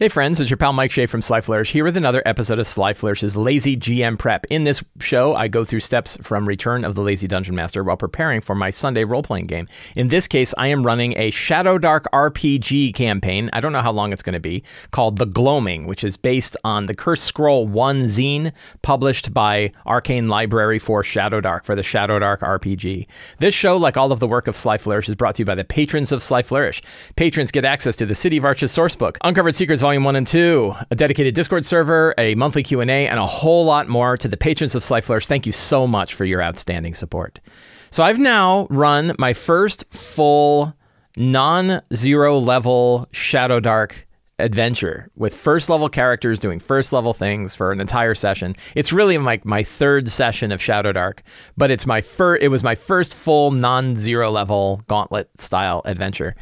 Hey friends, it's your pal Mike Shea from Sly Flourish here with another episode of Sly Flourish's Lazy GM Prep. In this show, I go through steps from Return of the Lazy Dungeon Master while preparing for my Sunday role playing game. In this case, I am running a Shadow Dark RPG campaign. I don't know how long it's going to be, called The Gloaming, which is based on the Cursed Scroll 1 zine published by Arcane Library for Shadow Dark for the Shadow Dark RPG. This show, like all of the work of Sly Flourish, is brought to you by the patrons of Sly Flourish. Patrons get access to the City of Arches sourcebook, Uncovered Secrets Volume 1 and 2, a dedicated Discord server, a monthly Q&A, and a whole lot more to the patrons of Sly Flourish. Thank you so much for your outstanding support. So I've now run my first full non-zero level Shadow Dark adventure with first level characters doing first level things for an entire session. It's really my my third session of Shadow Dark, but it's my fir- it was my first full non-zero level gauntlet style adventure.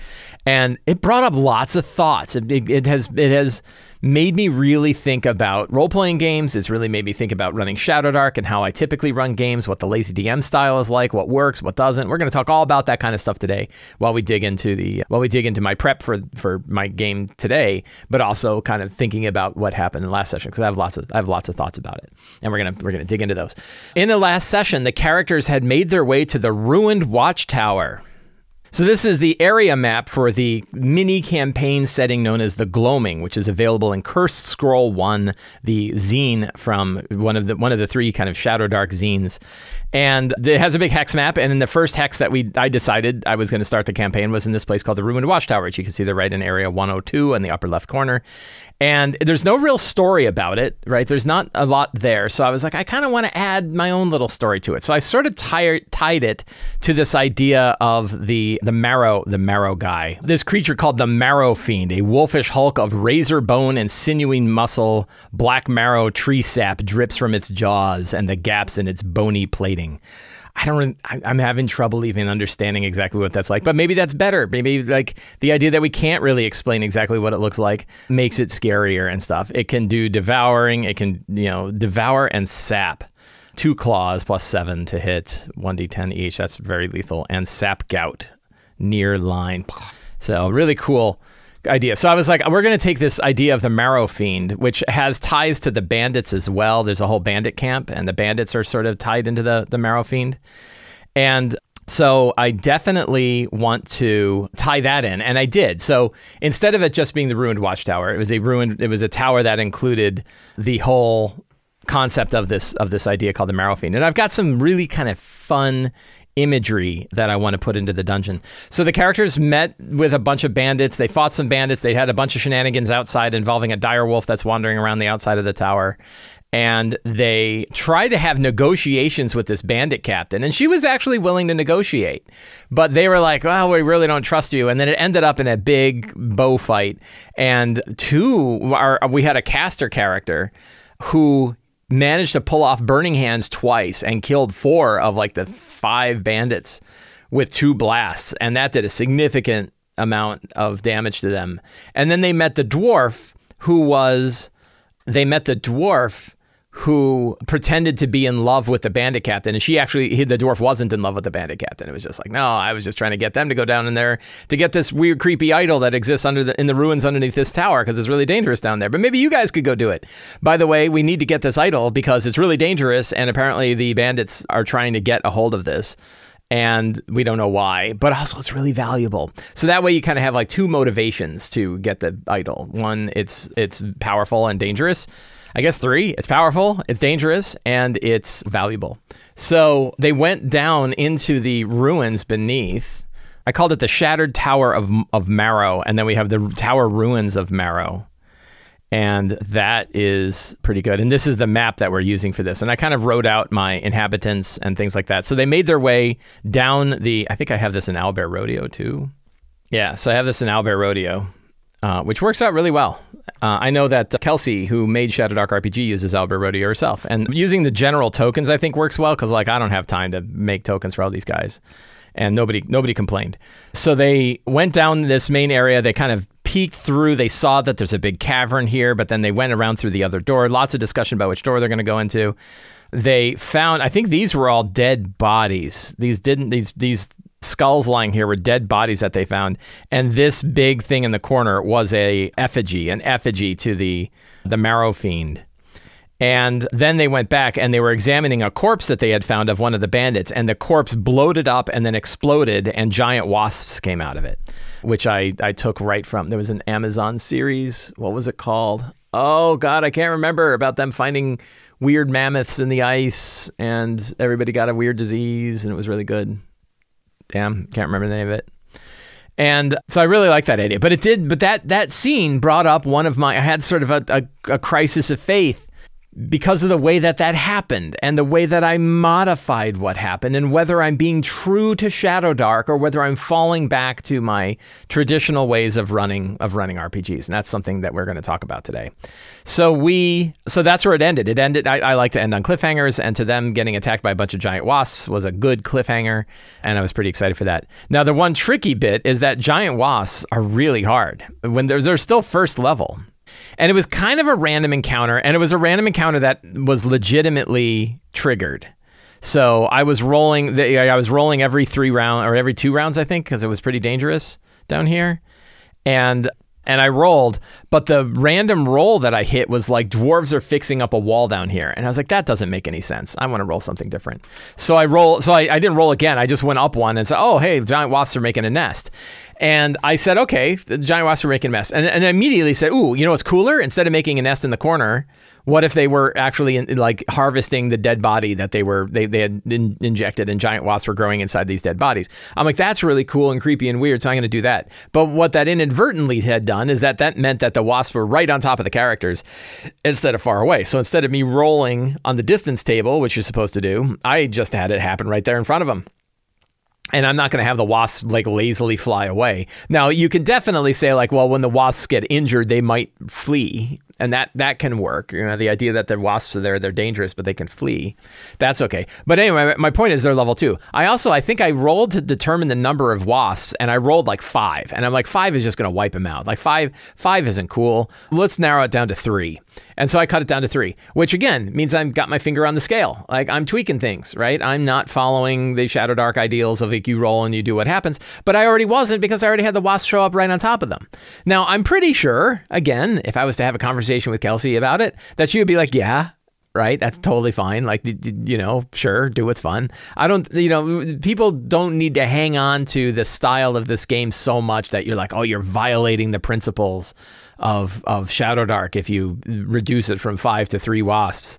And it brought up lots of thoughts. It, it, it has it has made me really think about role playing games. It's really made me think about running Shadow Dark and how I typically run games, what the lazy DM style is like, what works, what doesn't. We're going to talk all about that kind of stuff today while we dig into the while we dig into my prep for for my game today, but also kind of thinking about what happened in the last session because I have lots of I have lots of thoughts about it. And we're to we're going to dig into those. In the last session, the characters had made their way to the ruined watchtower. So this is the area map for the mini campaign setting known as the Gloaming, which is available in Cursed Scroll One, the zine from one of the one of the three kind of Shadow Dark zines. And it has a big hex map. And in the first hex that we I decided I was going to start the campaign was in this place called the Ruined Watchtower, which you can see the right in area 102 in the upper left corner. And there's no real story about it, right? There's not a lot there. So I was like, I kind of want to add my own little story to it. So I sort of tied, tied it to this idea of the the marrow, the marrow guy. This creature called the marrow fiend, a wolfish hulk of razor bone and sinewy muscle, black marrow tree sap drips from its jaws and the gaps in its bony plating. I don't. I'm having trouble even understanding exactly what that's like. But maybe that's better. Maybe like the idea that we can't really explain exactly what it looks like makes it scarier and stuff. It can do devouring. It can you know devour and sap. Two claws plus seven to hit. One d10 each. That's very lethal. And sap gout near line. So really cool idea. So I was like, we're going to take this idea of the Marrow Fiend, which has ties to the bandits as well. There's a whole bandit camp, and the bandits are sort of tied into the, the Marrow Fiend. And so I definitely want to tie that in, and I did. So instead of it just being the ruined watchtower, it was a ruined. It was a tower that included the whole concept of this of this idea called the Marrow Fiend. And I've got some really kind of fun imagery that I want to put into the dungeon. So the characters met with a bunch of bandits. They fought some bandits. They had a bunch of shenanigans outside involving a dire wolf that's wandering around the outside of the tower. And they tried to have negotiations with this bandit captain, and she was actually willing to negotiate. But they were like, well, we really don't trust you. And then it ended up in a big bow fight. And two, our, we had a caster character who managed to pull off burning hands twice and killed four of like the five bandits with two blasts and that did a significant amount of damage to them. And then they met the dwarf who was they met the dwarf who pretended to be in love with the bandit captain and she actually he, the dwarf wasn't in love with the bandit captain it was just like no i was just trying to get them to go down in there to get this weird creepy idol that exists under the in the ruins underneath this tower because it's really dangerous down there but maybe you guys could go do it by the way we need to get this idol because it's really dangerous and apparently the bandits are trying to get a hold of this and we don't know why, but also it's really valuable. So that way you kind of have like two motivations to get the idol. One, it's it's powerful and dangerous, I guess three, it's powerful, it's dangerous, and it's valuable. So they went down into the ruins beneath. I called it the Shattered Tower of, of Marrow, and then we have the Tower Ruins of Marrow. And that is pretty good. And this is the map that we're using for this. And I kind of wrote out my inhabitants and things like that. So they made their way down the, I think I have this in Owlbear Rodeo too. Yeah, so I have this in Owlbear Rodeo, uh, which works out really well. Uh, I know that Kelsey, who made Shadow Dark RPG, uses Owlbear Rodeo herself, and using the general tokens I think works well because like I don't have time to make tokens for all these guys, and nobody nobody complained. So they went down this main area. They kind of peeked through. They saw that there's a big cavern here, but then they went around through the other door. Lots of discussion about which door they're going to go into. They found I think these were all dead bodies. These didn't these these skulls lying here were dead bodies that they found, and this big thing in the corner was a effigy, an effigy to the the marrow fiend. And then they went back and they were examining a corpse that they had found of one of the bandits, and the corpse bloated up and then exploded, and giant wasps came out of it, which I, I took right from. There was an Amazon series. What was it called? Oh, God, I can't remember about them finding weird mammoths in the ice, and everybody got a weird disease, and it was really good. Damn, can't remember the name of it. And so I really like that idea. But it did, but that that scene brought up one of my. I had sort of a, a, a crisis of faith because of the way that that happened and the way that I modified what happened and whether I'm being true to Shadow Dark or whether I'm falling back to my traditional ways of running of running RPGs and that's something that we're going to talk about today. So we so that's where it ended. It ended I, I like to end on cliffhangers and to them getting attacked by a bunch of giant wasps was a good cliffhanger and I was pretty excited for that. Now the one tricky bit is that giant wasps are really hard when they're, they're still first level. And it was kind of a random encounter, and it was a random encounter that was legitimately triggered. So I was rolling. I was rolling every three round or every two rounds, I think, because it was pretty dangerous down here. And and I rolled, but the random roll that I hit was like dwarves are fixing up a wall down here. And I was like, that doesn't make any sense. I want to roll something different. So I roll, so I, I didn't roll again. I just went up one and said, oh, hey, giant wasps are making a nest. And I said, okay, the giant wasps are making a mess. And, and I immediately said, ooh, you know what's cooler? Instead of making a nest in the corner, what if they were actually in, like harvesting the dead body that they were they, they had in, injected and giant wasps were growing inside these dead bodies? I'm like, that's really cool and creepy and weird. So I'm going to do that. But what that inadvertently had done is that that meant that the wasps were right on top of the characters instead of far away. So instead of me rolling on the distance table, which you're supposed to do, I just had it happen right there in front of them and I'm not going to have the wasps like lazily fly away. Now, you can definitely say like, well, when the wasps get injured, they might flee, and that that can work. You know, the idea that the wasps are there, they're dangerous, but they can flee. That's okay. But anyway, my point is they're level two. I also I think I rolled to determine the number of wasps, and I rolled like five, and I'm like five is just going to wipe them out. Like five five isn't cool. Let's narrow it down to three. And so I cut it down to three, which again means I've got my finger on the scale. Like I'm tweaking things, right? I'm not following the Shadow Dark ideals of like you roll and you do what happens, but I already wasn't because I already had the wasp show up right on top of them. Now I'm pretty sure, again, if I was to have a conversation with Kelsey about it, that she would be like, yeah, right? That's mm-hmm. totally fine. Like, you know, sure, do what's fun. I don't, you know, people don't need to hang on to the style of this game so much that you're like, oh, you're violating the principles of of Shadow Dark if you reduce it from five to three wasps.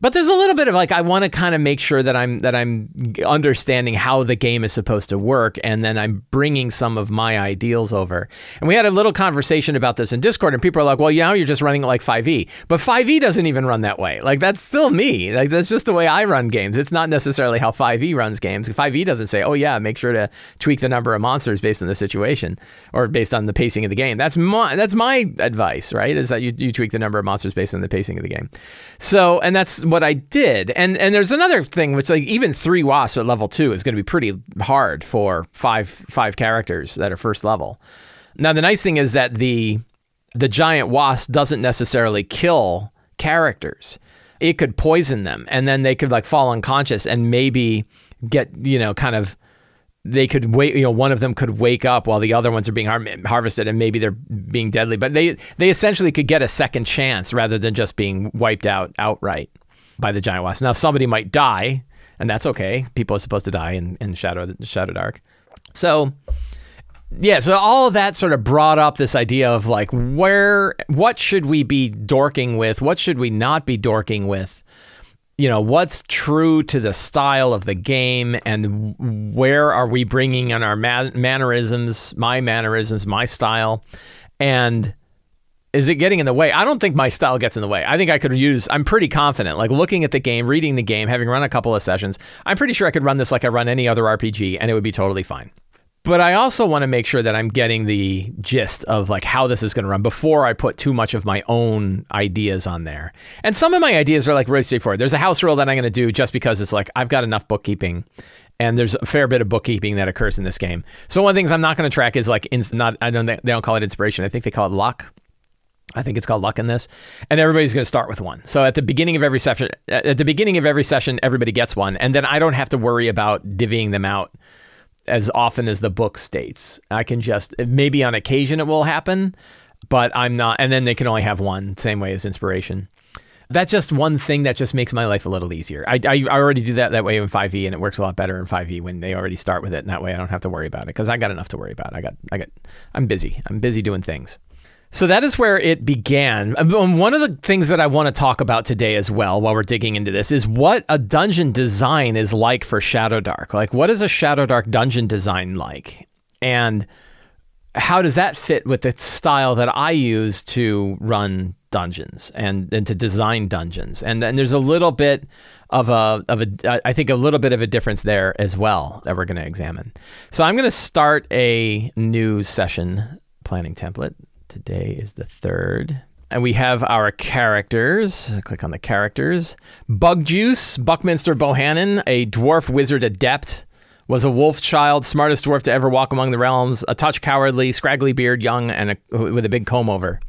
But there's a little bit of like I want to kind of make sure that I'm that I'm understanding how the game is supposed to work, and then I'm bringing some of my ideals over. And we had a little conversation about this in Discord, and people are like, "Well, yeah, you're just running it like 5e, but 5e doesn't even run that way. Like that's still me. Like that's just the way I run games. It's not necessarily how 5e runs games. 5e doesn't say, "Oh yeah, make sure to tweak the number of monsters based on the situation or based on the pacing of the game." That's my that's my advice, right? Is that you, you tweak the number of monsters based on the pacing of the game. So, and that's what I did. And and there's another thing which like even three wasps at level two is going to be pretty hard for five five characters that are first level. Now the nice thing is that the the giant wasp doesn't necessarily kill characters. It could poison them and then they could like fall unconscious and maybe get, you know, kind of they could wait you know one of them could wake up while the other ones are being har- harvested and maybe they're being deadly but they they essentially could get a second chance rather than just being wiped out outright by the giant wasp. Now somebody might die and that's okay. People are supposed to die in, in shadow shadow dark so yeah so all of that sort of brought up this idea of like where what should we be dorking with? What should we not be dorking with? You know what's true to the style of the game and where are we bringing in our mannerisms my mannerisms my style? And is it getting in the way i don't think my style gets in the way i think i could use i'm pretty confident like looking at the game reading the game having run a couple of sessions i'm pretty sure i could run this like i run any other rpg and it would be totally fine but I also want to make sure that I'm getting the gist of like how this is going to run before I put too much of my own ideas on there. And some of my ideas are like really straightforward. There's a house rule that I'm going to do just because it's like I've got enough bookkeeping and there's a fair bit of bookkeeping that occurs in this game. So one of the things I'm not going to track is like ins- not I don't they don't call it inspiration. I think they call it luck. I think it's called luck in this, and everybody's going to start with one. So at the beginning of every session, at the beginning of every session, everybody gets one, and then I don't have to worry about divvying them out as often as the book states. I can just maybe on occasion it will happen, but I'm not. And then they can only have one, same way as inspiration. That's just one thing that just makes my life a little easier. I, I already do that that way in 5e, and it works a lot better in 5e when they already start with it. And that way, I don't have to worry about it because I got enough to worry about. I got, I got, I'm busy. I'm busy doing things. So that is where it began. Um, one of the things that I want to talk about today as well, while we're digging into this, is what a dungeon design is like for Shadow Dark. Like, what is a Shadow Dark dungeon design like? And how does that fit with the style that I use to run dungeons and, and to design dungeons? And then there's a little bit of a of a I think a little bit of a difference there as well that we're going to examine. So I'm going to start a new session planning template Today is the third. And we have our characters. Click on the characters. Bug Juice, Buckminster Bohannon, a dwarf wizard adept, was a wolf child, smartest dwarf to ever walk among the realms, a touch cowardly, scraggly beard, young, and a, with a big comb over.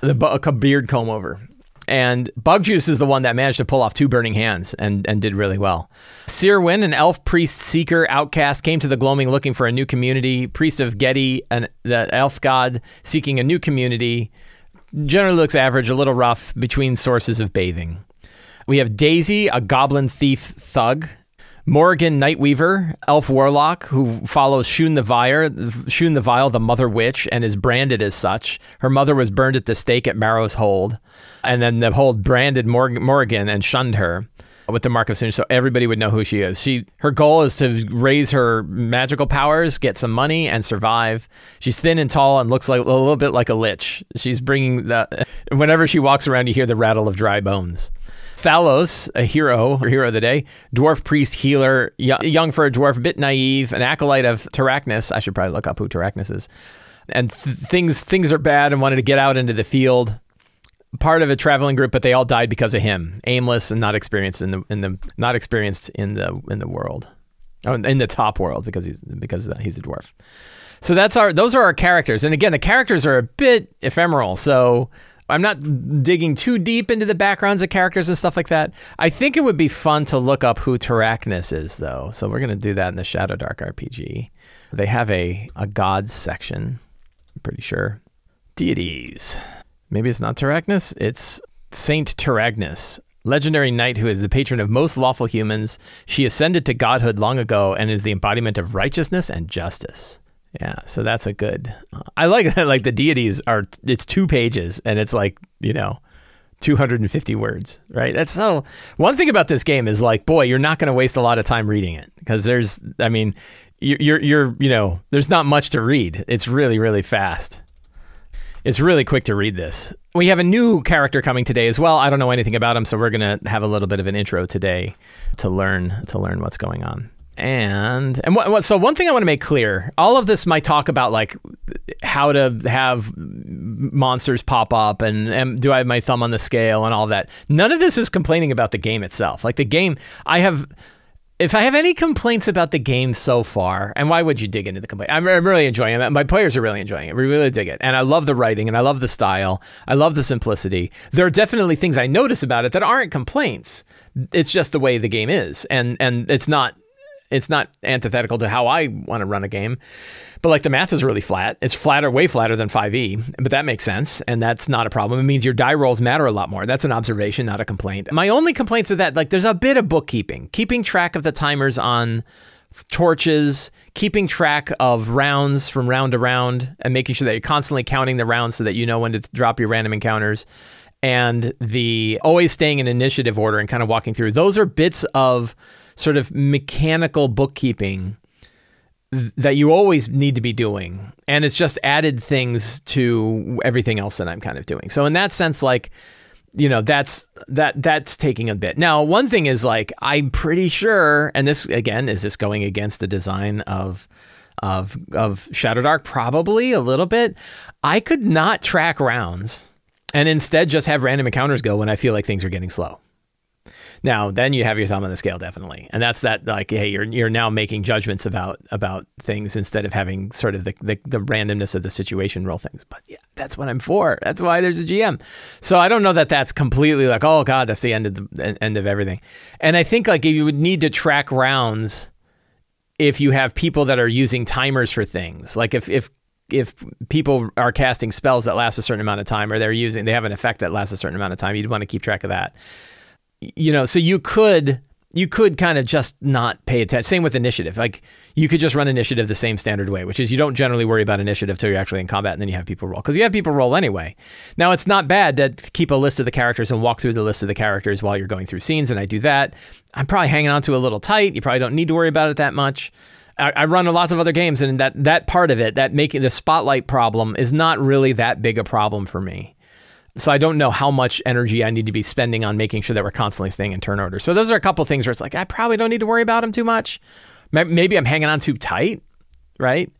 The a beard comb over. And Bug Juice is the one that managed to pull off two burning hands and, and did really well. Sirwin, an elf priest seeker outcast, came to the Gloaming looking for a new community. Priest of Gede, an, the elf god, seeking a new community. Generally looks average, a little rough between sources of bathing. We have Daisy, a goblin thief thug. Morrigan Nightweaver, elf warlock, who follows Shune the Vile, Shune the Vile, the mother witch, and is branded as such. Her mother was burned at the stake at Marrow's Hold, and then the Hold branded Morgan and shunned her with the mark of sin, so everybody would know who she is. She her goal is to raise her magical powers, get some money, and survive. She's thin and tall and looks like a little bit like a lich. She's bringing the whenever she walks around, you hear the rattle of dry bones. Thalos, a hero or hero of the day, dwarf priest healer, young for a dwarf, a bit naive, an acolyte of Tyrachnis. I should probably look up who Tyrachnis is. And th- things things are bad and wanted to get out into the field. Part of a traveling group, but they all died because of him. Aimless and not experienced in the in the not experienced in the in the world, oh, in the top world because he's because he's a dwarf. So that's our those are our characters, and again, the characters are a bit ephemeral. So I'm not digging too deep into the backgrounds of characters and stuff like that. I think it would be fun to look up who Tyrachnis is, though. So we're going to do that in the Shadow Dark RPG. They have a, a gods section, I'm pretty sure. Deities. Maybe it's not Tyrachnis, it's Saint Terragnis, legendary knight who is the patron of most lawful humans. She ascended to godhood long ago and is the embodiment of righteousness and justice. Yeah, so that's a good. I like that. Like the deities are, it's two pages, and it's like you know, 250 words, right? That's so. One thing about this game is like, boy, you're not going to waste a lot of time reading it because there's, I mean, you're, you're, you're, you know, there's not much to read. It's really, really fast. It's really quick to read this. We have a new character coming today as well. I don't know anything about him, so we're going to have a little bit of an intro today to learn to learn what's going on and and what, what, so one thing I want to make clear, all of this might talk about like how to have monsters pop up and, and do I have my thumb on the scale and all that. None of this is complaining about the game itself. Like the game, I have. If I have any complaints about the game so far, and why would you dig into the complaint? I'm, I'm really enjoying it. My players are really enjoying it. We really dig it. And I love the writing and I love the style. I love the simplicity. There are definitely things I notice about it that aren't complaints. It's just the way the game is. And and it's not it's not antithetical to how I want to run a game. But like the math is really flat. It's flatter, way flatter than 5e, but that makes sense. And that's not a problem. It means your die rolls matter a lot more. That's an observation, not a complaint. My only complaints are that like there's a bit of bookkeeping, keeping track of the timers on torches, keeping track of rounds from round to round, and making sure that you're constantly counting the rounds so that you know when to drop your random encounters. And the always staying in initiative order and kind of walking through. Those are bits of sort of mechanical bookkeeping th- that you always need to be doing. And it's just added things to everything else that I'm kind of doing. So in that sense, like, you know, that's that that's taking a bit. Now, one thing is like I'm pretty sure, and this again, is this going against the design of of of Shadow Dark? Probably a little bit. I could not track rounds and instead just have random encounters go when I feel like things are getting slow. Now, then you have your thumb on the scale, definitely, and that's that. Like, hey, you're you're now making judgments about about things instead of having sort of the, the, the randomness of the situation roll things. But yeah, that's what I'm for. That's why there's a GM. So I don't know that that's completely like, oh god, that's the end of the end of everything. And I think like you would need to track rounds if you have people that are using timers for things, like if if if people are casting spells that last a certain amount of time or they're using they have an effect that lasts a certain amount of time, you'd want to keep track of that. You know, so you could you could kind of just not pay attention. Same with initiative. Like you could just run initiative the same standard way, which is you don't generally worry about initiative till you're actually in combat and then you have people roll. Because you have people roll anyway. Now it's not bad to keep a list of the characters and walk through the list of the characters while you're going through scenes, and I do that. I'm probably hanging on to a little tight. You probably don't need to worry about it that much. I, run lots of other games, and that that part of it, that making the spotlight problem, is not really that big a problem for me. So I don't know how much energy I need to be spending on making sure that we're constantly staying in turn order. So those are a couple things where it's like I probably don't need to worry about them too much. Maybe I'm hanging on too tight, right?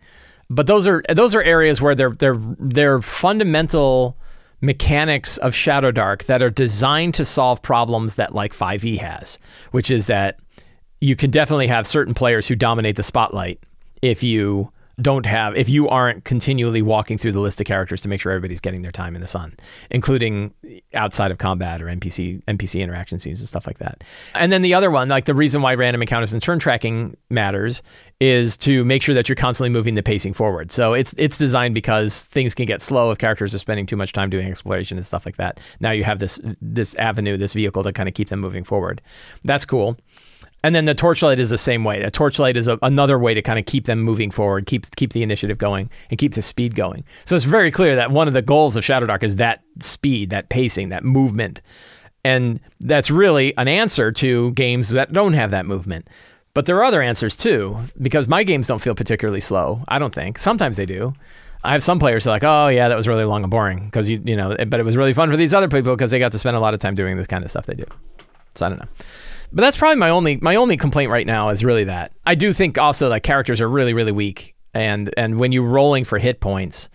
But those are those are areas where they're they're they're fundamental mechanics of Shadow Dark that are designed to solve problems that like 5e has, which is that you can definitely have certain players who dominate the spotlight if you don't have if you aren't continually walking through the list of characters to make sure everybody's getting their time in the sun, including outside of combat or NPC NPC interaction scenes and stuff like that. And then the other one, like the reason why random encounters and turn tracking matters is to make sure that you're constantly moving the pacing forward. So it's it's designed because things can get slow if characters are spending too much time doing exploration and stuff like that. Now you have this this avenue, this vehicle to kind of keep them moving forward. That's cool. And then the torchlight is the same way. The torchlight is a, another way to kind of keep them moving forward, keep keep the initiative going, and keep the speed going. So it's very clear that one of the goals of Shadow Dark is that speed, that pacing, that movement, and that's really an answer to games that don't have that movement. But there are other answers too, because my games don't feel particularly slow. I don't think. Sometimes they do. I have some players who are like, "Oh yeah, that was really long and boring," because you you know, but it was really fun for these other people because they got to spend a lot of time doing this kind of stuff they do. So I don't know. But that's probably my only my only complaint right now is really that. I do think also that characters are really really weak, and and when you're rolling for hit points,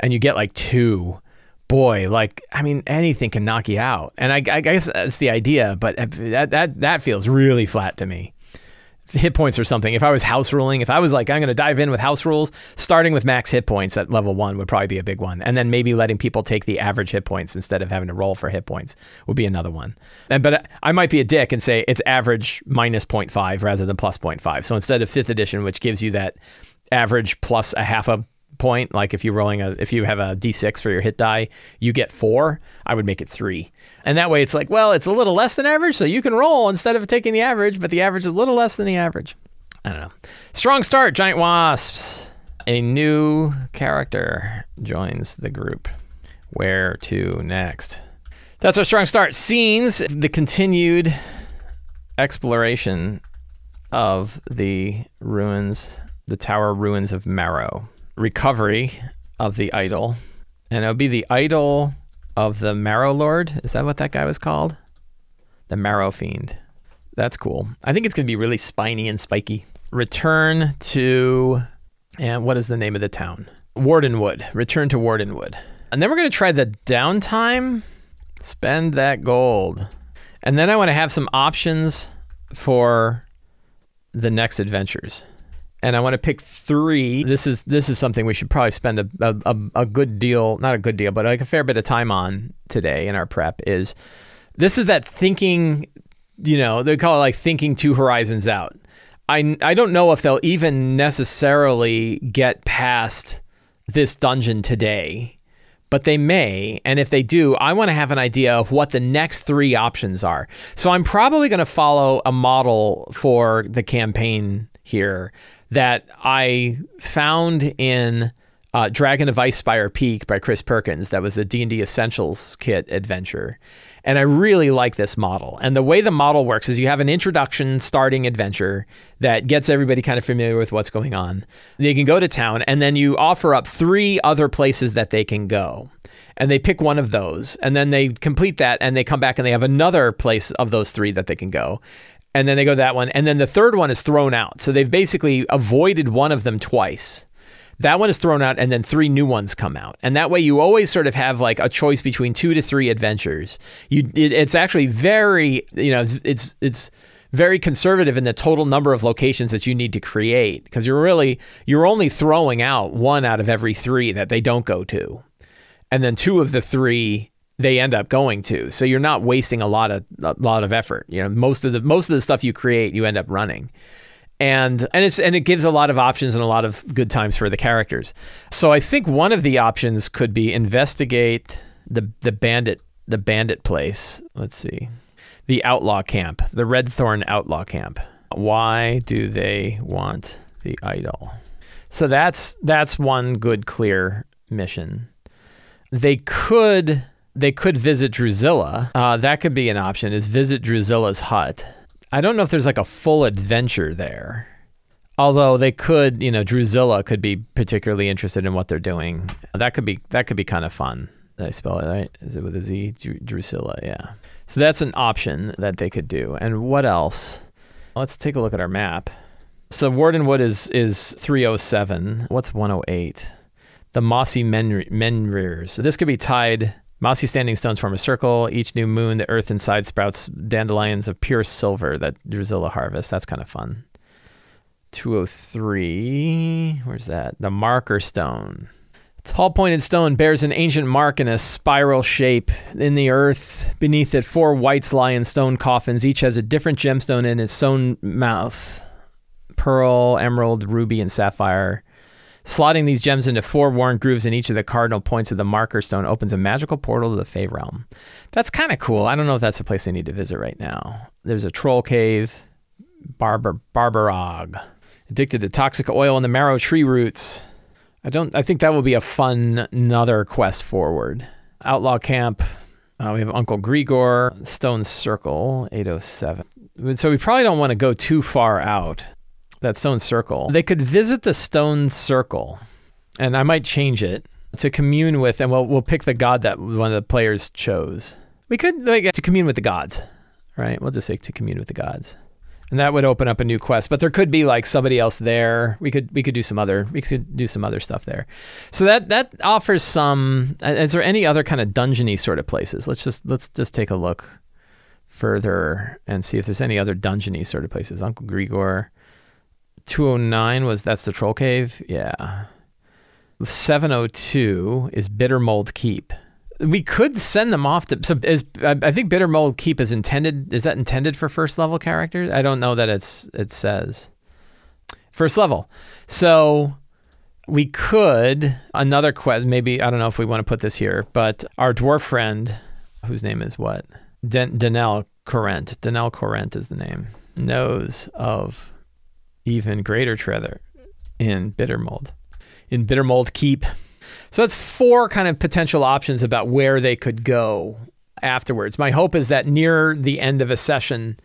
and you get like two, boy, like I mean anything can knock you out, and I, I guess that's the idea, but that that that feels really flat to me hit points or something. If I was house ruling, if I was like, I'm going to dive in with house rules, starting with max hit points at level one would probably be a big one. And then maybe letting people take the average hit points instead of having to roll for hit points would be another one. And but I might be a dick and say it's average minus 0.5 rather than plus 0.5. So instead of fifth edition, which gives you that average plus a half a point like if you're rolling a if you have a d6 for your hit die you get four i would make it three. And that way it's like well it's a little less than average so you can roll instead of taking the average but the average is a little less than the average. I don't know. Strong start giant wasps. A new character joins the group. Where to next? That's our strong start. Scenes the continued exploration of the ruins the tower ruins of marrow recovery of the idol, and it would be the idol of the Marrow Lord. Is that what that guy was called? The Marrow Fiend. That's cool. I think it's going to be really spiny and spiky. Return to, and what is the name of the town? Wardenwood. Return to Wardenwood. And then we're going to try the downtime. Spend that gold. And then I want to have some options for the next adventures and I want to pick three. This is this is something we should probably spend a, a, a good deal, not a good deal, but like a fair bit of time on today in our prep. Is this is that thinking? You know, they call it like thinking two horizons out. I I don't know if they'll even necessarily get past this dungeon today. But they may, and if they do, I want to have an idea of what the next three options are. So I'm probably going to follow a model for the campaign here that I found in uh, Dragon of Ice Spire Peak by Chris Perkins. That was the D&D Essentials kit adventure. And I really like this model. And the way the model works is you have an introduction starting adventure that gets everybody kind of familiar with what's going on. They can go to town and then you offer up three other places that they can go. And they pick one of those and then they complete that and they come back and they have another place of those three that they can go and then they go that one, and then the third one is thrown out. So they've basically avoided one of them twice. That one is thrown out, and then three new ones come out, and that way you always sort of have like a choice between two to three adventures. You, it, it's actually very, you know, it's, it's it's very conservative in the total number of locations that you need to create because you're really you're only throwing out one out of every three that they don't go to, and then two of the three they end up going to. So you're not wasting a lot of a lot of effort. You know, most of the most of the stuff you create, you end up running. and and it's and it gives a lot of options and a lot of good times for the characters. So I think one of the options could be investigate the the bandit the bandit place. Let's see, the outlaw camp, the Redthorn outlaw camp. Why do they want the idol? So that's that's one good clear mission. They could they could visit Drusilla. Uh, that could be an option. Is visit Drusilla's hut. I don't know if there's like a full adventure there. Although they could, you know, Drusilla could be particularly interested in what they're doing. That could be that could be kind of fun. Did I spell it right? Is it with a Z? Drusilla, yeah. So that's an option that they could do. And what else? Let's take a look at our map. So Wardenwood is is 307. What's 108? The mossy men menhirs. So this could be tied Mossy standing stones form a circle. Each new moon, the earth inside sprouts dandelions of pure silver that Drusilla harvests. That's kind of fun. 203. Where's that? The marker stone. Tall pointed stone bears an ancient mark in a spiral shape in the earth. Beneath it, four wights lie in stone coffins. Each has a different gemstone in its own mouth pearl, emerald, ruby, and sapphire. Slotting these gems into four worn grooves in each of the cardinal points of the marker stone opens a magical portal to the Fey realm. That's kind of cool. I don't know if that's a place they need to visit right now. There's a troll cave, Barber Barbarog, addicted to toxic oil and the marrow tree roots. I don't. I think that will be a fun another quest forward. Outlaw camp. Uh, we have Uncle Grigor, Stone Circle, 807. So we probably don't want to go too far out that stone circle. They could visit the stone circle, and I might change it to commune with, and we'll we'll pick the god that one of the players chose. We could like to commune with the gods, right? We'll just say to commune with the gods, and that would open up a new quest. But there could be like somebody else there. We could we could do some other we could do some other stuff there. So that that offers some. Uh, is there any other kind of dungeony sort of places? Let's just let's just take a look further and see if there's any other dungeony sort of places. Uncle Grigor. 209 was that's the troll cave. Yeah. 702 is Bittermold Keep. We could send them off to. So is I think Bittermold Keep is intended. Is that intended for first level characters? I don't know that it's it says first level. So we could another quest. Maybe I don't know if we want to put this here, but our dwarf friend, whose name is what, Dan- Danelle Corrent. Danelle Corrent is the name. Knows of even greater treasure in bitter mold, In bitter mold Keep. So that's four kind of potential options about where they could go afterwards. My hope is that near the end of a session,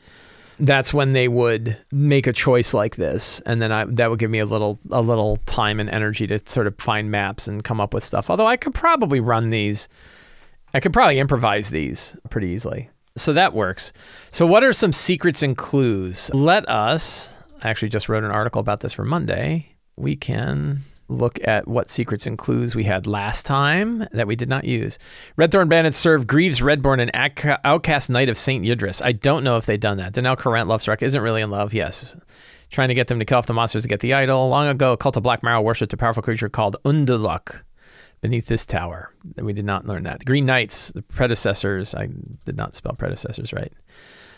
that's when they would make a choice like this, and then I, that would give me a little a little time and energy to sort of find maps and come up with stuff. Although I could probably run these, I could probably improvise these pretty easily. So that works. So what are some secrets and clues? Let us I actually just wrote an article about this for Monday. We can look at what secrets and clues we had last time that we did not use. Redthorn Bandits serve Greaves Redborn and Outcast Knight of St. Yidris. I don't know if they've done that. Danelle Corrent Lovestruck isn't really in love, yes. Trying to get them to kill off the monsters to get the idol. Long ago, a cult of Black Marrow worshipped a powerful creature called Unduluk beneath this tower. We did not learn that. The Green Knights, the predecessors, I did not spell predecessors right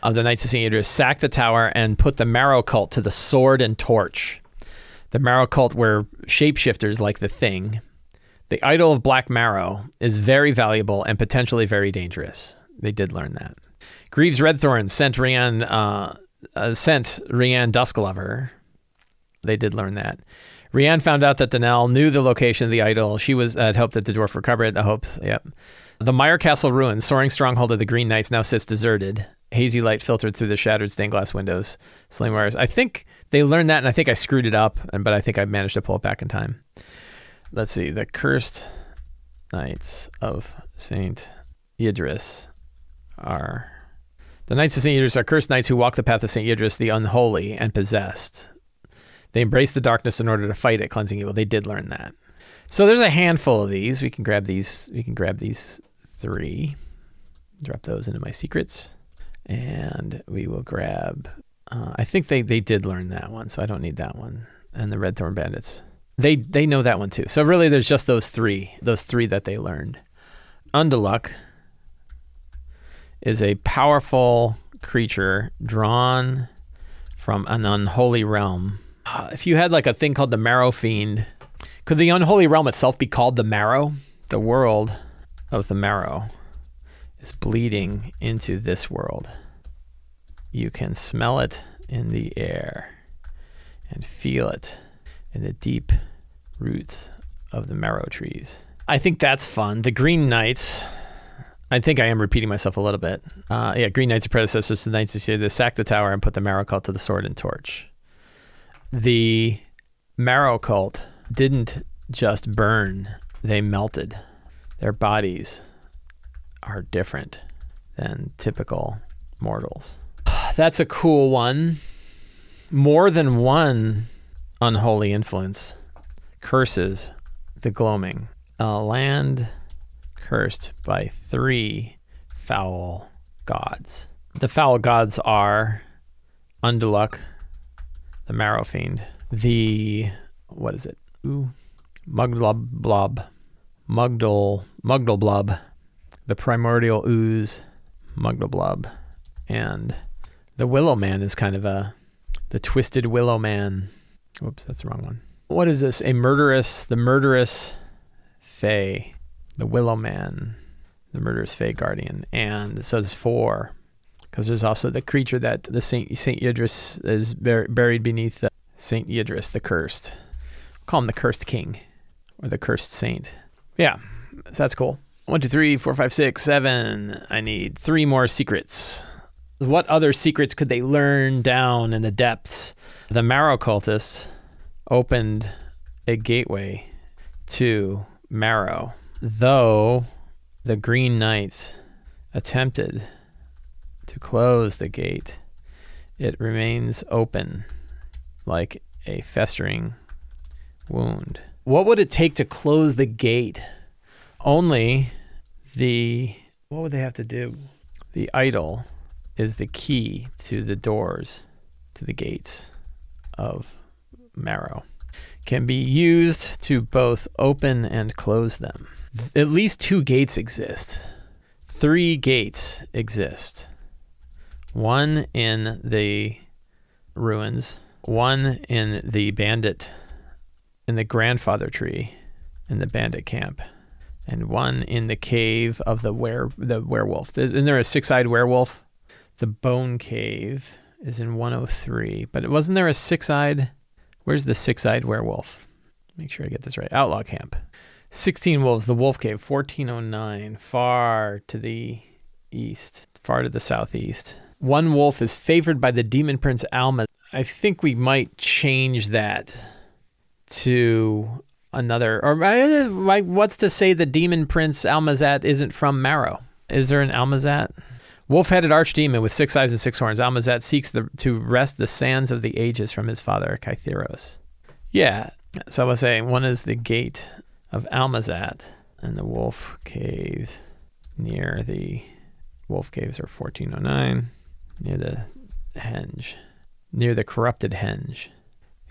of the Knights of St. Idris sacked the tower and put the Marrow cult to the sword and torch. The Marrow cult were shapeshifters like the Thing. The idol of Black Marrow is very valuable and potentially very dangerous. They did learn that. Greaves Redthorn sent Rian, uh, uh, sent Rian Dusklover. They did learn that. Rian found out that Danelle knew the location of the idol. She was had hoped that the dwarf recovered it. The hope, yep. The Mire Castle ruins, soaring stronghold of the Green Knights, now sits deserted hazy light filtered through the shattered stained glass windows, sling wires. I think they learned that, and I think I screwed it up, and but I think I managed to pull it back in time. Let's see. The cursed knights of Saint Idris are the knights of Saint Idris are cursed knights who walk the path of Saint Idris, the unholy and possessed. They embrace the darkness in order to fight it, cleansing evil. They did learn that. So there's a handful of these. We can grab these. We can grab these three. Drop those into my secrets and we will grab. Uh, I think they they did learn that one, so I don't need that one. And the Red Thorn Bandits, they they know that one too. So really, there's just those three, those three that they learned. Unduluk is a powerful creature drawn from an unholy realm. If you had like a thing called the Marrow Fiend, could the unholy realm itself be called the Marrow? The world of the Marrow is bleeding into this world. You can smell it in the air and feel it in the deep roots of the marrow trees. I think that's fun. The Green Knights. I think I am repeating myself a little bit. Uh, yeah, Green Knights are predecessors to the Knights of. They sack the tower and put the Marrow Cult to the sword and torch. The Marrow Cult didn't just burn, they melted. Their bodies are different than typical mortals. That's a cool one. More than one unholy influence curses the gloaming. A land cursed by three foul gods. The foul gods are Unduluk, the Marrow Fiend, the what is it? Ooh, Mugdlub Blob, Mugdal Mugdal Blub, the Primordial Ooze, Mugdal Blub, and the Willow Man is kind of a the Twisted Willow Man. Oops, that's the wrong one. What is this? A murderous, the murderous Fae, the Willow Man, the murderous Fae Guardian, and so there's four. Because there's also the creature that the Saint Saint Yidris is bur- buried beneath the Saint Yidris, the cursed. We'll call him the cursed king, or the cursed saint. Yeah, so that's cool. One, two, three, four, five, six, seven. I need three more secrets. What other secrets could they learn down in the depths? The Marrow cultists opened a gateway to Marrow, though the Green Knights attempted to close the gate. It remains open like a festering wound. What would it take to close the gate? Only the. What would they have to do? The idol is the key to the doors, to the gates of marrow. Can be used to both open and close them. At least two gates exist. Three gates exist. One in the ruins, one in the bandit, in the grandfather tree, in the bandit camp, and one in the cave of the were the werewolf. Isn't there a six-eyed werewolf? The bone cave is in 103, but wasn't there a six-eyed? Where's the six-eyed werewolf? Make sure I get this right. Outlaw camp. 16 wolves, the wolf cave, 1409, far to the east, far to the southeast. One wolf is favored by the demon prince Alma. I think we might change that to another. Or uh, what's to say the demon prince Almazat isn't from Marrow? Is there an Almazat? Wolf-headed archdemon with six eyes and six horns, Almazat seeks the, to wrest the sands of the ages from his father Kytheros. Yeah, so I was saying one is the gate of Almazat, and the wolf caves near the wolf caves are 1409 near the henge, near the corrupted henge.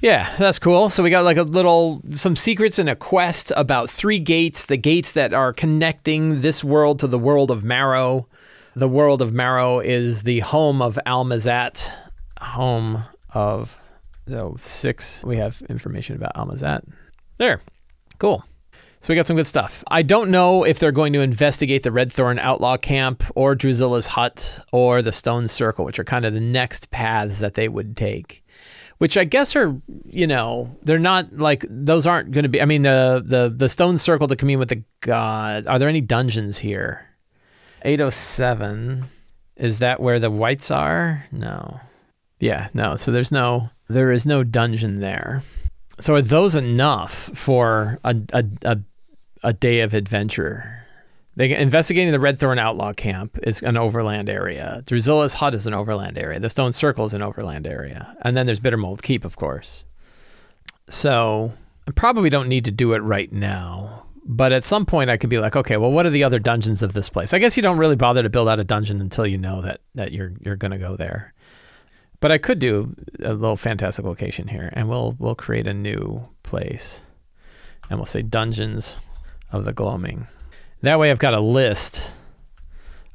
Yeah, that's cool. So we got like a little some secrets and a quest about three gates, the gates that are connecting this world to the world of Marrow. The world of Marrow is the home of Almazat, home of the six. We have information about Almazat. There. Cool. So we got some good stuff. I don't know if they're going to investigate the Red Thorn Outlaw Camp or Druzilla's Hut or the Stone Circle, which are kind of the next paths that they would take. Which I guess are, you know, they're not like those aren't going to be. I mean, the the the Stone Circle to commune with the god. Are there any dungeons here? 807. Is that where the wights are? No. Yeah, no. So there's no there is no dungeon there. So are those enough for a a, a, a day of adventure? They investigating the Red Thorn Outlaw Camp is an overland area. Druzilla's Hut is an overland area. The Stone Circle is an overland area, and then there's Bittermold Keep, of course. So I probably don't need to do it right now, but at some point I could be like, okay, well, what are the other dungeons of this place? I guess you don't really bother to build out a dungeon until you know that that you're you're gonna go there. But I could do a little fantastic location here, and we'll we'll create a new place, and we'll say Dungeons of the Gloaming. That way, I've got a list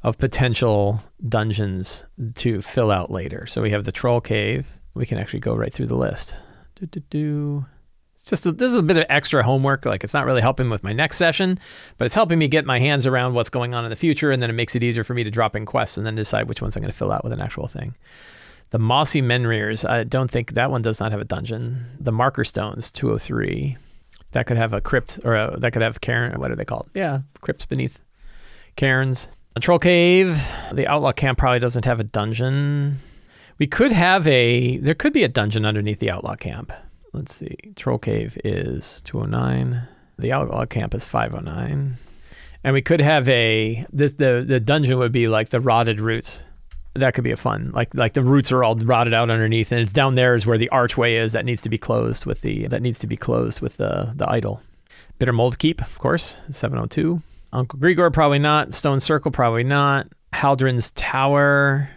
of potential dungeons to fill out later. So we have the Troll Cave, we can actually go right through the list. Do, do, do. It's just a, this is a bit of extra homework. Like it's not really helping with my next session, but it's helping me get my hands around what's going on in the future, and then it makes it easier for me to drop in quests and then decide which ones I'm going to fill out with an actual thing. The Mossy Menhirs, I don't think that one does not have a dungeon. The Marker Stones, 203. That could have a crypt, or a, that could have cairn. What are they called? Yeah, crypts beneath cairns. A troll cave. The outlaw camp probably doesn't have a dungeon. We could have a. There could be a dungeon underneath the outlaw camp. Let's see. Troll cave is 209. The outlaw camp is 509. And we could have a. This the the dungeon would be like the rotted roots. That could be a fun. Like like the roots are all rotted out underneath, and it's down there is where the archway is that needs to be closed with the that needs to be closed with the the idol. Bitter Mold Keep, of course, 702. Uncle Grigor, probably not. Stone Circle, probably not. Haldren's Tower.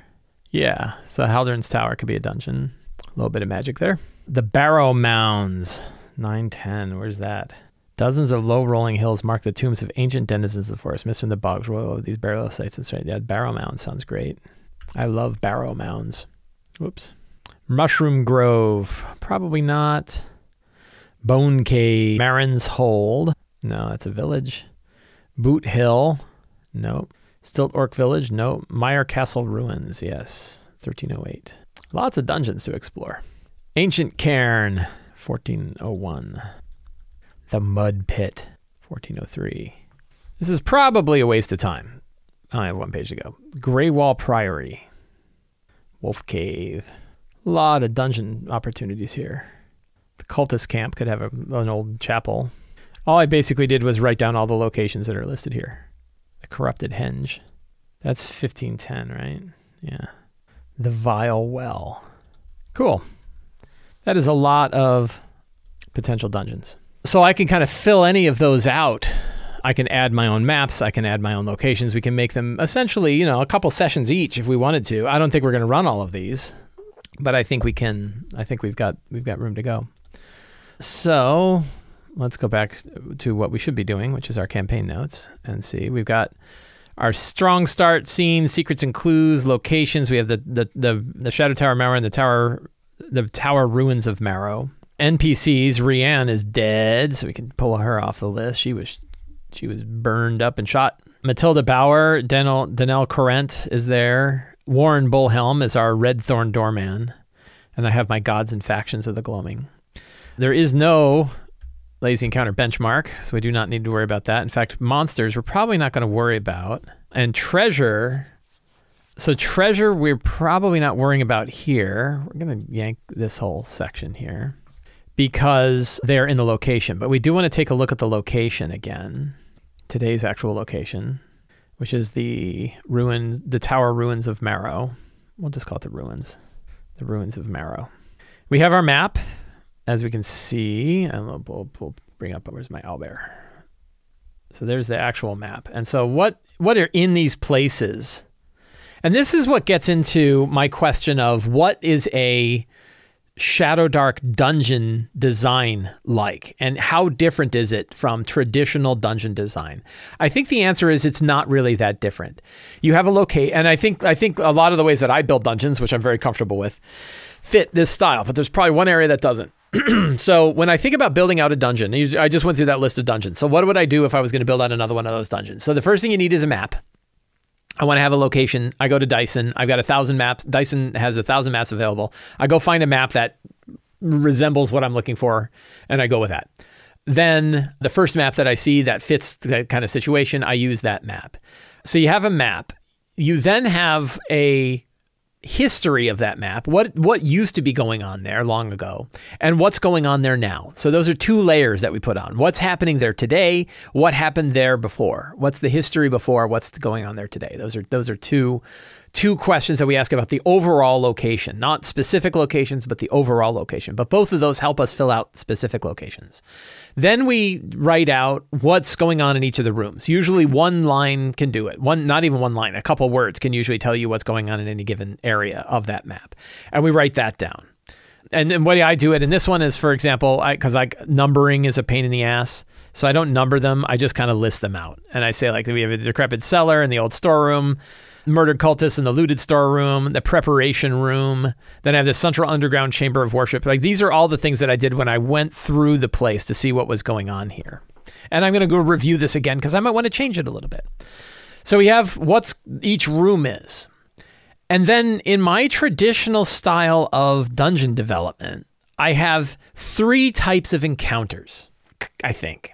Yeah, so Haldren's Tower could be a dungeon. A little bit of magic there. The Barrow Mounds. 910. Where's that? Dozens of low rolling hills mark the tombs of ancient denizens of the forest, missing the bogs, royal of these burial sites. That's right. Yeah, Barrow Mound sounds great. I love Barrow Mounds. Whoops. Mushroom Grove. Probably not. Bone Cave. Marin's Hold. No, that's a village. Boot Hill. Nope. Stilt Orc Village. Nope. Meyer Castle Ruins. Yes. 1308. Lots of dungeons to explore. Ancient Cairn. 1401. The Mud Pit. 1403. This is probably a waste of time. I have one page to go. Greywall Priory. Wolf Cave. A lot of dungeon opportunities here. The cultist camp could have a, an old chapel. All I basically did was write down all the locations that are listed here. The corrupted henge. That's 1510, right? Yeah. The vile well. Cool. That is a lot of potential dungeons. So I can kind of fill any of those out. I can add my own maps. I can add my own locations. We can make them essentially, you know, a couple sessions each if we wanted to. I don't think we're going to run all of these, but I think we can. I think we've got we've got room to go. So let's go back to what we should be doing, which is our campaign notes, and see. We've got our strong start scene, secrets and clues, locations. We have the the the, the Shadow Tower Marrow and the tower the tower ruins of Marrow. NPCs. Rianne is dead, so we can pull her off the list. She was she was burned up and shot. Matilda Bauer, Danelle, Danelle Corrent is there. Warren Bullhelm is our Red Thorn Doorman. And I have my gods and factions of the gloaming. There is no lazy encounter benchmark, so we do not need to worry about that. In fact, monsters we're probably not going to worry about. And treasure, so treasure we're probably not worrying about here. We're going to yank this whole section here because they're in the location. But we do want to take a look at the location again. Today's actual location, which is the ruin, the tower ruins of Marrow. We'll just call it the ruins, the ruins of Marrow. We have our map as we can see, and we'll, we'll, we'll bring up where's my owlbear. So there's the actual map. And so what what are in these places? And this is what gets into my question of what is a Shadowdark dungeon design like and how different is it from traditional dungeon design? I think the answer is it's not really that different. You have a locate and I think I think a lot of the ways that I build dungeons, which I'm very comfortable with, fit this style, but there's probably one area that doesn't. so when I think about building out a dungeon, I just went through that list of dungeons. So what would I do if I was going to build out another one of those dungeons? So the first thing you need is a map. I want to have a location. I go to Dyson. I've got a thousand maps. Dyson has a thousand maps available. I go find a map that resembles what I'm looking for, and I go with that. Then the first map that I see that fits that kind of situation, I use that map. So you have a map. You then have a history of that map, what what used to be going on there long ago, and what's going on there now. So those are two layers that we put on. What's happening there today? What happened there before? What's the history before? What's going on there today? Those are those are two two questions that we ask about the overall location, not specific locations, but the overall location. But both of those help us fill out specific locations. Then we write out what's going on in each of the rooms. Usually one line can do it. One not even one line, a couple words can usually tell you what's going on in any given area of that map. And we write that down. And, and what I do it, and this one is, for example, because like numbering is a pain in the ass, so I don't number them. I just kind of list them out, and I say like we have a decrepit cellar in the old storeroom murdered cultists in the looted storeroom, the preparation room. Then I have the central underground chamber of worship. Like these are all the things that I did when I went through the place to see what was going on here. And I'm going to go review this again because I might want to change it a little bit. So we have what's each room is. And then in my traditional style of dungeon development, I have three types of encounters, I think.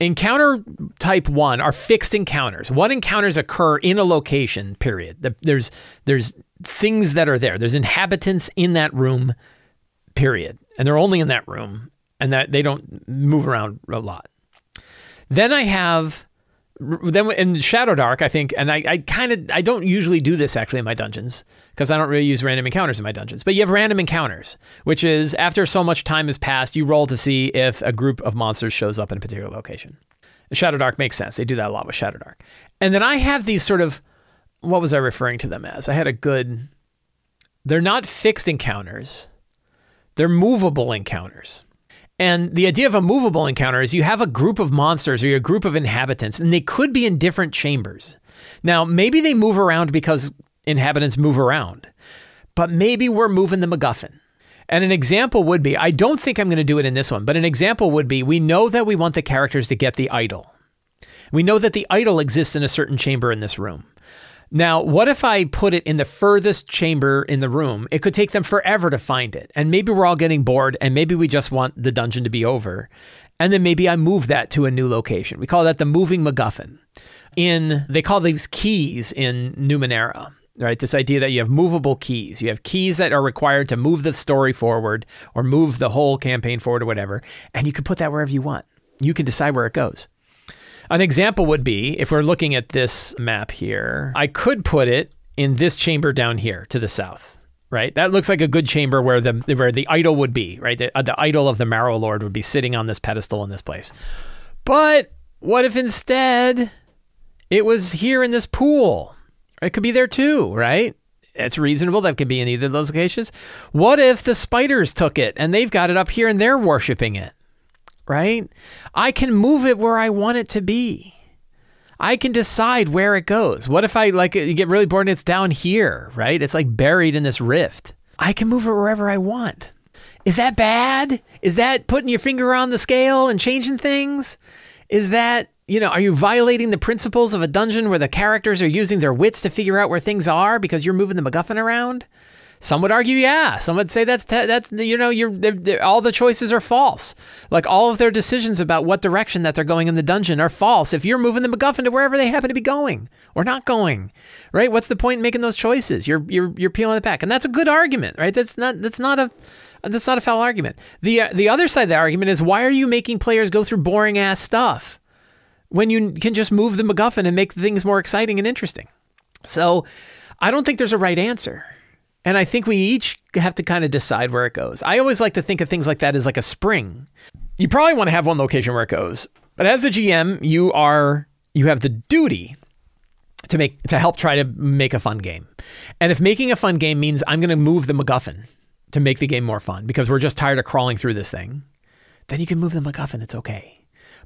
Encounter type one are fixed encounters. What encounters occur in a location, period. There's, there's things that are there. There's inhabitants in that room, period. And they're only in that room and that they don't move around a lot. Then I have then in Shadowdark, I think, and I, I kind of I don't usually do this actually in my dungeons because I don't really use random encounters in my dungeons. But you have random encounters, which is after so much time has passed, you roll to see if a group of monsters shows up in a particular location. Shadowdark makes sense. They do that a lot with Shadowdark. And then I have these sort of what was I referring to them as? I had a good. They're not fixed encounters. They're movable encounters. And the idea of a movable encounter is you have a group of monsters or a group of inhabitants, and they could be in different chambers. Now, maybe they move around because inhabitants move around, but maybe we're moving the MacGuffin. And an example would be I don't think I'm going to do it in this one, but an example would be we know that we want the characters to get the idol. We know that the idol exists in a certain chamber in this room. Now, what if I put it in the furthest chamber in the room? It could take them forever to find it. And maybe we're all getting bored and maybe we just want the dungeon to be over. And then maybe I move that to a new location. We call that the moving MacGuffin. In they call these keys in Numenera, right? This idea that you have movable keys. You have keys that are required to move the story forward or move the whole campaign forward or whatever. And you can put that wherever you want. You can decide where it goes. An example would be if we're looking at this map here, I could put it in this chamber down here to the south. Right, that looks like a good chamber where the where the idol would be. Right, the, uh, the idol of the Marrow Lord would be sitting on this pedestal in this place. But what if instead it was here in this pool? It could be there too, right? It's reasonable that could be in either of those locations. What if the spiders took it and they've got it up here and they're worshiping it? Right? I can move it where I want it to be. I can decide where it goes. What if I like you get really bored and it's down here, right? It's like buried in this rift. I can move it wherever I want. Is that bad? Is that putting your finger on the scale and changing things? Is that, you know, are you violating the principles of a dungeon where the characters are using their wits to figure out where things are because you're moving the MacGuffin around? Some would argue, yeah. Some would say that's te- that's you know you're they're, they're, all the choices are false. Like all of their decisions about what direction that they're going in the dungeon are false. If you're moving the MacGuffin to wherever they happen to be going or not going, right? What's the point in making those choices? You're you're you're peeling it back, and that's a good argument, right? That's not that's not a that's not a foul argument. the uh, The other side of the argument is why are you making players go through boring ass stuff when you can just move the MacGuffin and make things more exciting and interesting? So, I don't think there's a right answer. And I think we each have to kind of decide where it goes. I always like to think of things like that as like a spring. You probably want to have one location where it goes. But as a GM, you are you have the duty to make to help try to make a fun game. And if making a fun game means I'm going to move the MacGuffin to make the game more fun because we're just tired of crawling through this thing, then you can move the MacGuffin. It's okay.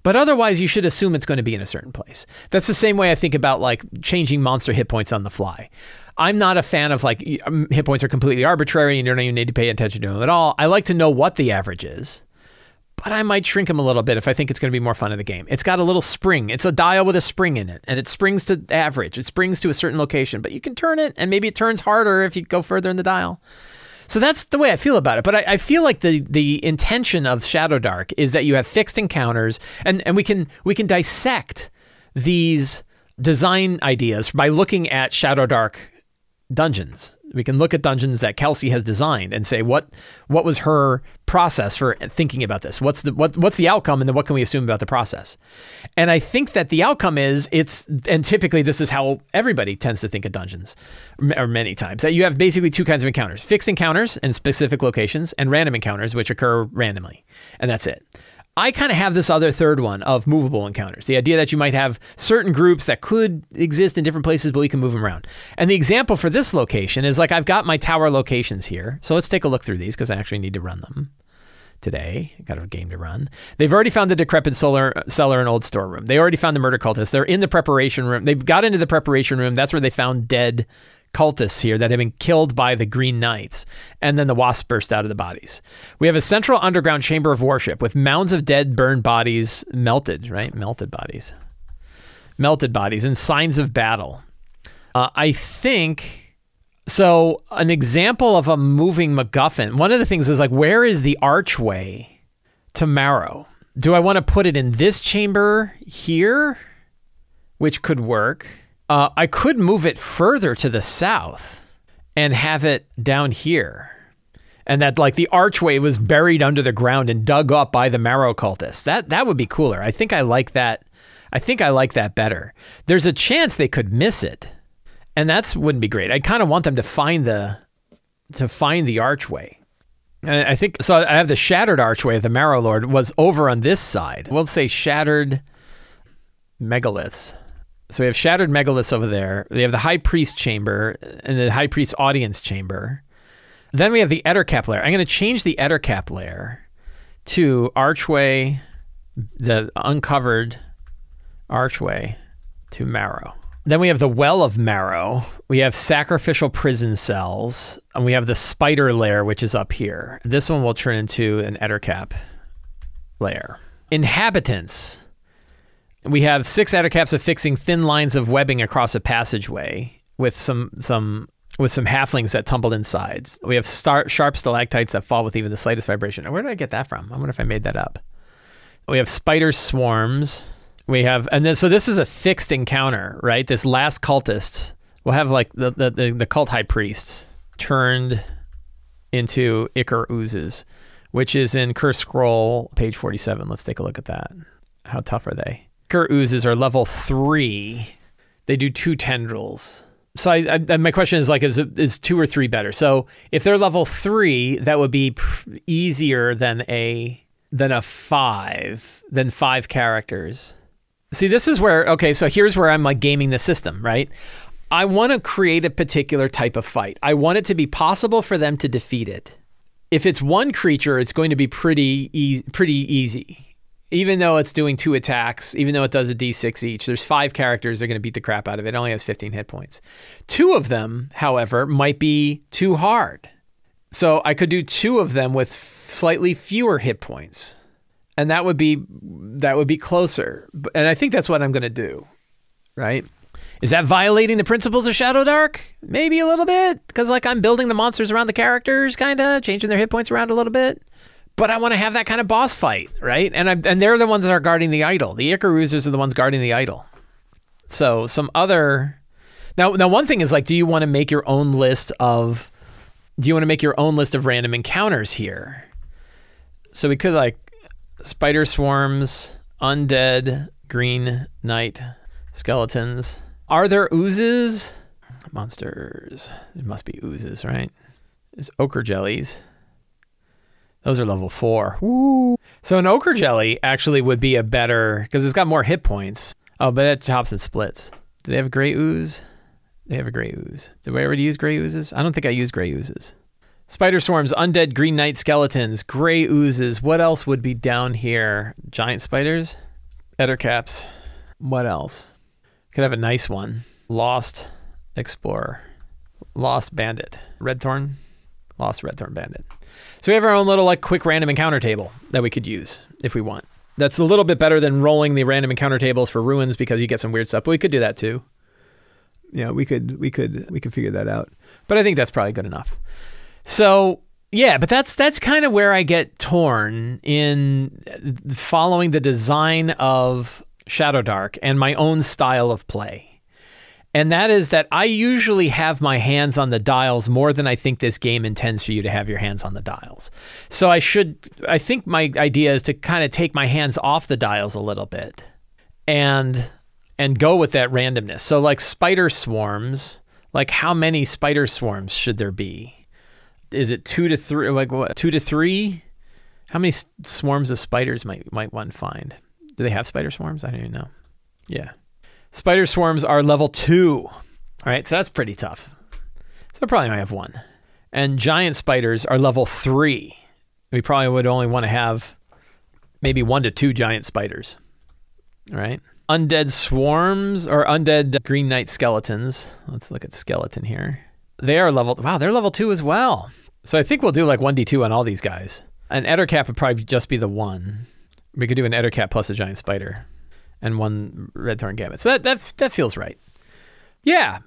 But otherwise, you should assume it's going to be in a certain place. That's the same way I think about like changing monster hit points on the fly. I'm not a fan of like um, hit points are completely arbitrary and you don't even need to pay attention to them at all. I like to know what the average is, but I might shrink them a little bit if I think it's going to be more fun in the game. It's got a little spring. It's a dial with a spring in it, and it springs to average. It springs to a certain location, but you can turn it, and maybe it turns harder if you go further in the dial. So that's the way I feel about it. But I, I, feel like the the intention of Shadowdark is that you have fixed encounters, and and we can we can dissect these design ideas by looking at Shadowdark dungeons. We can look at dungeons that Kelsey has designed and say what what was her process for thinking about this? What's the what what's the outcome and then what can we assume about the process? And I think that the outcome is it's and typically this is how everybody tends to think of dungeons or many times that you have basically two kinds of encounters. Fixed encounters in specific locations and random encounters which occur randomly. And that's it. I kind of have this other third one of movable encounters. The idea that you might have certain groups that could exist in different places, but we can move them around. And the example for this location is like I've got my tower locations here. So let's take a look through these because I actually need to run them. today. Got a game to run. They've already found the decrepit solar, cellar and old storeroom. They already found the murder cultist. They're in the preparation room. They've got into the preparation room. That's where they found dead cultists here that have been killed by the Green Knights, and then the wasps burst out of the bodies. We have a central underground chamber of worship with mounds of dead, burned bodies, melted, right? Melted bodies. Melted bodies and signs of battle. Uh, I think so. An example of a moving MacGuffin. One of the things is like, where is the archway to Marrow? Do I want to put it in this chamber here, which could work? Uh, I could move it further to the south and have it down here. And that like the archway was buried under the ground and dug up by the marrow cultists. That that would be cooler. I think I like that. I think I like that better. There's a chance they could miss it. And that's wouldn't be great. I kind of want them to find the to find the archway. And I think so I have the shattered archway of the Marrow Lord was over on this side. We'll say shattered megaliths. So we have shattered megaliths over there. We have the high priest chamber and the high priest audience chamber. Then we have the Ettercap layer. I'm going to change the Ettercap layer to archway, the uncovered archway to marrow. Then we have the well of marrow. We have sacrificial prison cells, and we have the spider layer, which is up here. This one will turn into an Ettercap layer. Inhabitants. We have six Ettercaps affixing thin lines of webbing across a passageway with some some with some halflings that tumbled inside. We have star- sharp stalactites that fall with even the slightest vibration. Where did I get that from? I wonder if I made that up. We have spider swarms. We have, and then so this is a fixed encounter, right? This last cultist will have like the the, the, the cult high priests turned into Ichor oozes, which is in Cursed Scroll, page 47. Let's take a look at that. How tough are they? Oozes are level three. They do two tendrils. So I, I, my question is like, is is two or three better? So if they're level three, that would be pr- easier than a than a five than five characters. See, this is where okay. So here's where I'm like gaming the system, right? I want to create a particular type of fight. I want it to be possible for them to defeat it. If it's one creature, it's going to be pretty easy, pretty easy. Even though it's doing two attacks, even though it does a d6 each, there's five characters that are going to beat the crap out of it. It only has 15 hit points. Two of them, however, might be too hard. So I could do two of them with slightly fewer hit points. And that would be that would be closer. And I think that's what I'm going to do. Right? Is that violating the principles of Shadowdark? Maybe a little bit, because like I'm building the monsters around the characters, kind of changing their hit points around a little bit. But I want to have that kind of boss fight, right? And I, and they're the ones that are guarding the idol. The Ichor oozes are the ones guarding the idol. So some other now now one thing is like, do you want to make your own list of do you want to make your own list of random encounters here? So we could like spider swarms, undead, green knight, skeletons. Are there oozes? Monsters. It must be oozes, right? There's ochre jellies. Those are level four. Woo. So an ochre jelly actually would be a better because it's got more hit points. Oh, but it chops and splits. Do they have a gray ooze? They have a gray ooze. Did I already use gray oozes? I don't think I used gray oozes. Spider swarms, undead green knight skeletons, gray oozes. What else would be down here? Giant spiders, ettercaps. What else? Could have a nice one. Lost explorer, lost bandit, redthorn, lost redthorn bandit. So we have our own little like quick random encounter table that we could use if we want. That's a little bit better than rolling the random encounter tables for ruins because you get some weird stuff. But we could do that too. Yeah, we could we could we could figure that out. But I think that's probably good enough. So yeah, but that's that's kind of where I get torn in following the design of Shadowdark and my own style of play. And that is that I usually have my hands on the dials more than I think this game intends for you to have your hands on the dials. So I should I think my idea is to kind of take my hands off the dials a little bit and and go with that randomness. So like spider swarms, like how many spider swarms should there be? Is it 2 to 3 like what 2 to 3? How many swarms of spiders might might one find? Do they have spider swarms? I don't even know. Yeah. Spider swarms are level two. All right, so that's pretty tough. So I probably only have one. And giant spiders are level three. we probably would only want to have maybe one to two giant spiders, right? Undead swarms or undead green knight skeletons. Let's look at skeleton here. They are level. Wow, they're level two as well. So I think we'll do like one d two on all these guys. An Ettercap would probably just be the one. We could do an Ettercap plus a giant spider, and one red thorn gambit. So that that that feels right. Yeah,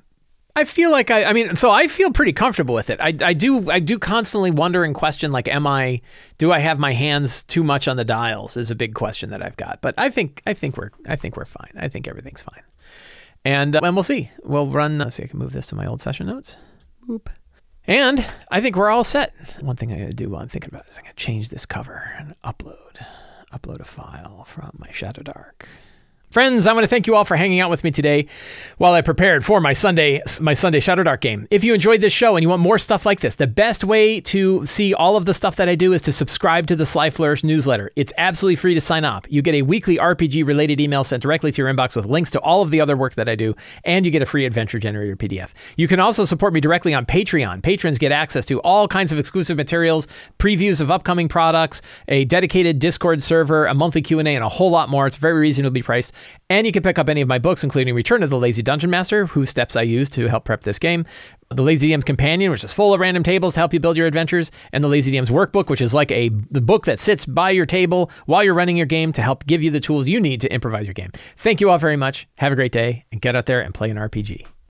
I feel like I, I mean, so I feel pretty comfortable with it. I, I do, I do constantly wonder and question, like, am I, do I have my hands too much on the dials? Is a big question that I've got. But I think, I think we're, I think we're fine. I think everything's fine. And, uh, and we'll see. We'll run. Let's see, I can move this to my old session notes. Boop. And I think we're all set. One thing I gotta do while I'm thinking about is I'm gonna change this cover and upload, upload a file from my Shadowdark. Friends, I want to thank you all for hanging out with me today while I prepared for my Sunday my Sunday Shadowdark game. If you enjoyed this show and you want more stuff like this, the best way to see all of the stuff that I do is to subscribe to the Sly Flourish newsletter. It's absolutely free to sign up. You get a weekly RPG related email sent directly to your inbox with links to all of the other work that I do, and you get a free adventure generator PDF. You can also support me directly on Patreon. Patrons get access to all kinds of exclusive materials, previews of upcoming products, a dedicated Discord server, a monthly Q&A, and a whole lot more. It's very reasonably priced. And you can pick up any of my books, including Return of the Lazy Dungeon Master, whose steps I use to help prep this game, The Lazy DM's Companion, which is full of random tables to help you build your adventures, and The Lazy DM's Workbook, which is like a the book that sits by your table while you're running your game to help give you the tools you need to improvise your game. Thank you all very much. Have a great day, and get out there and play an RPG.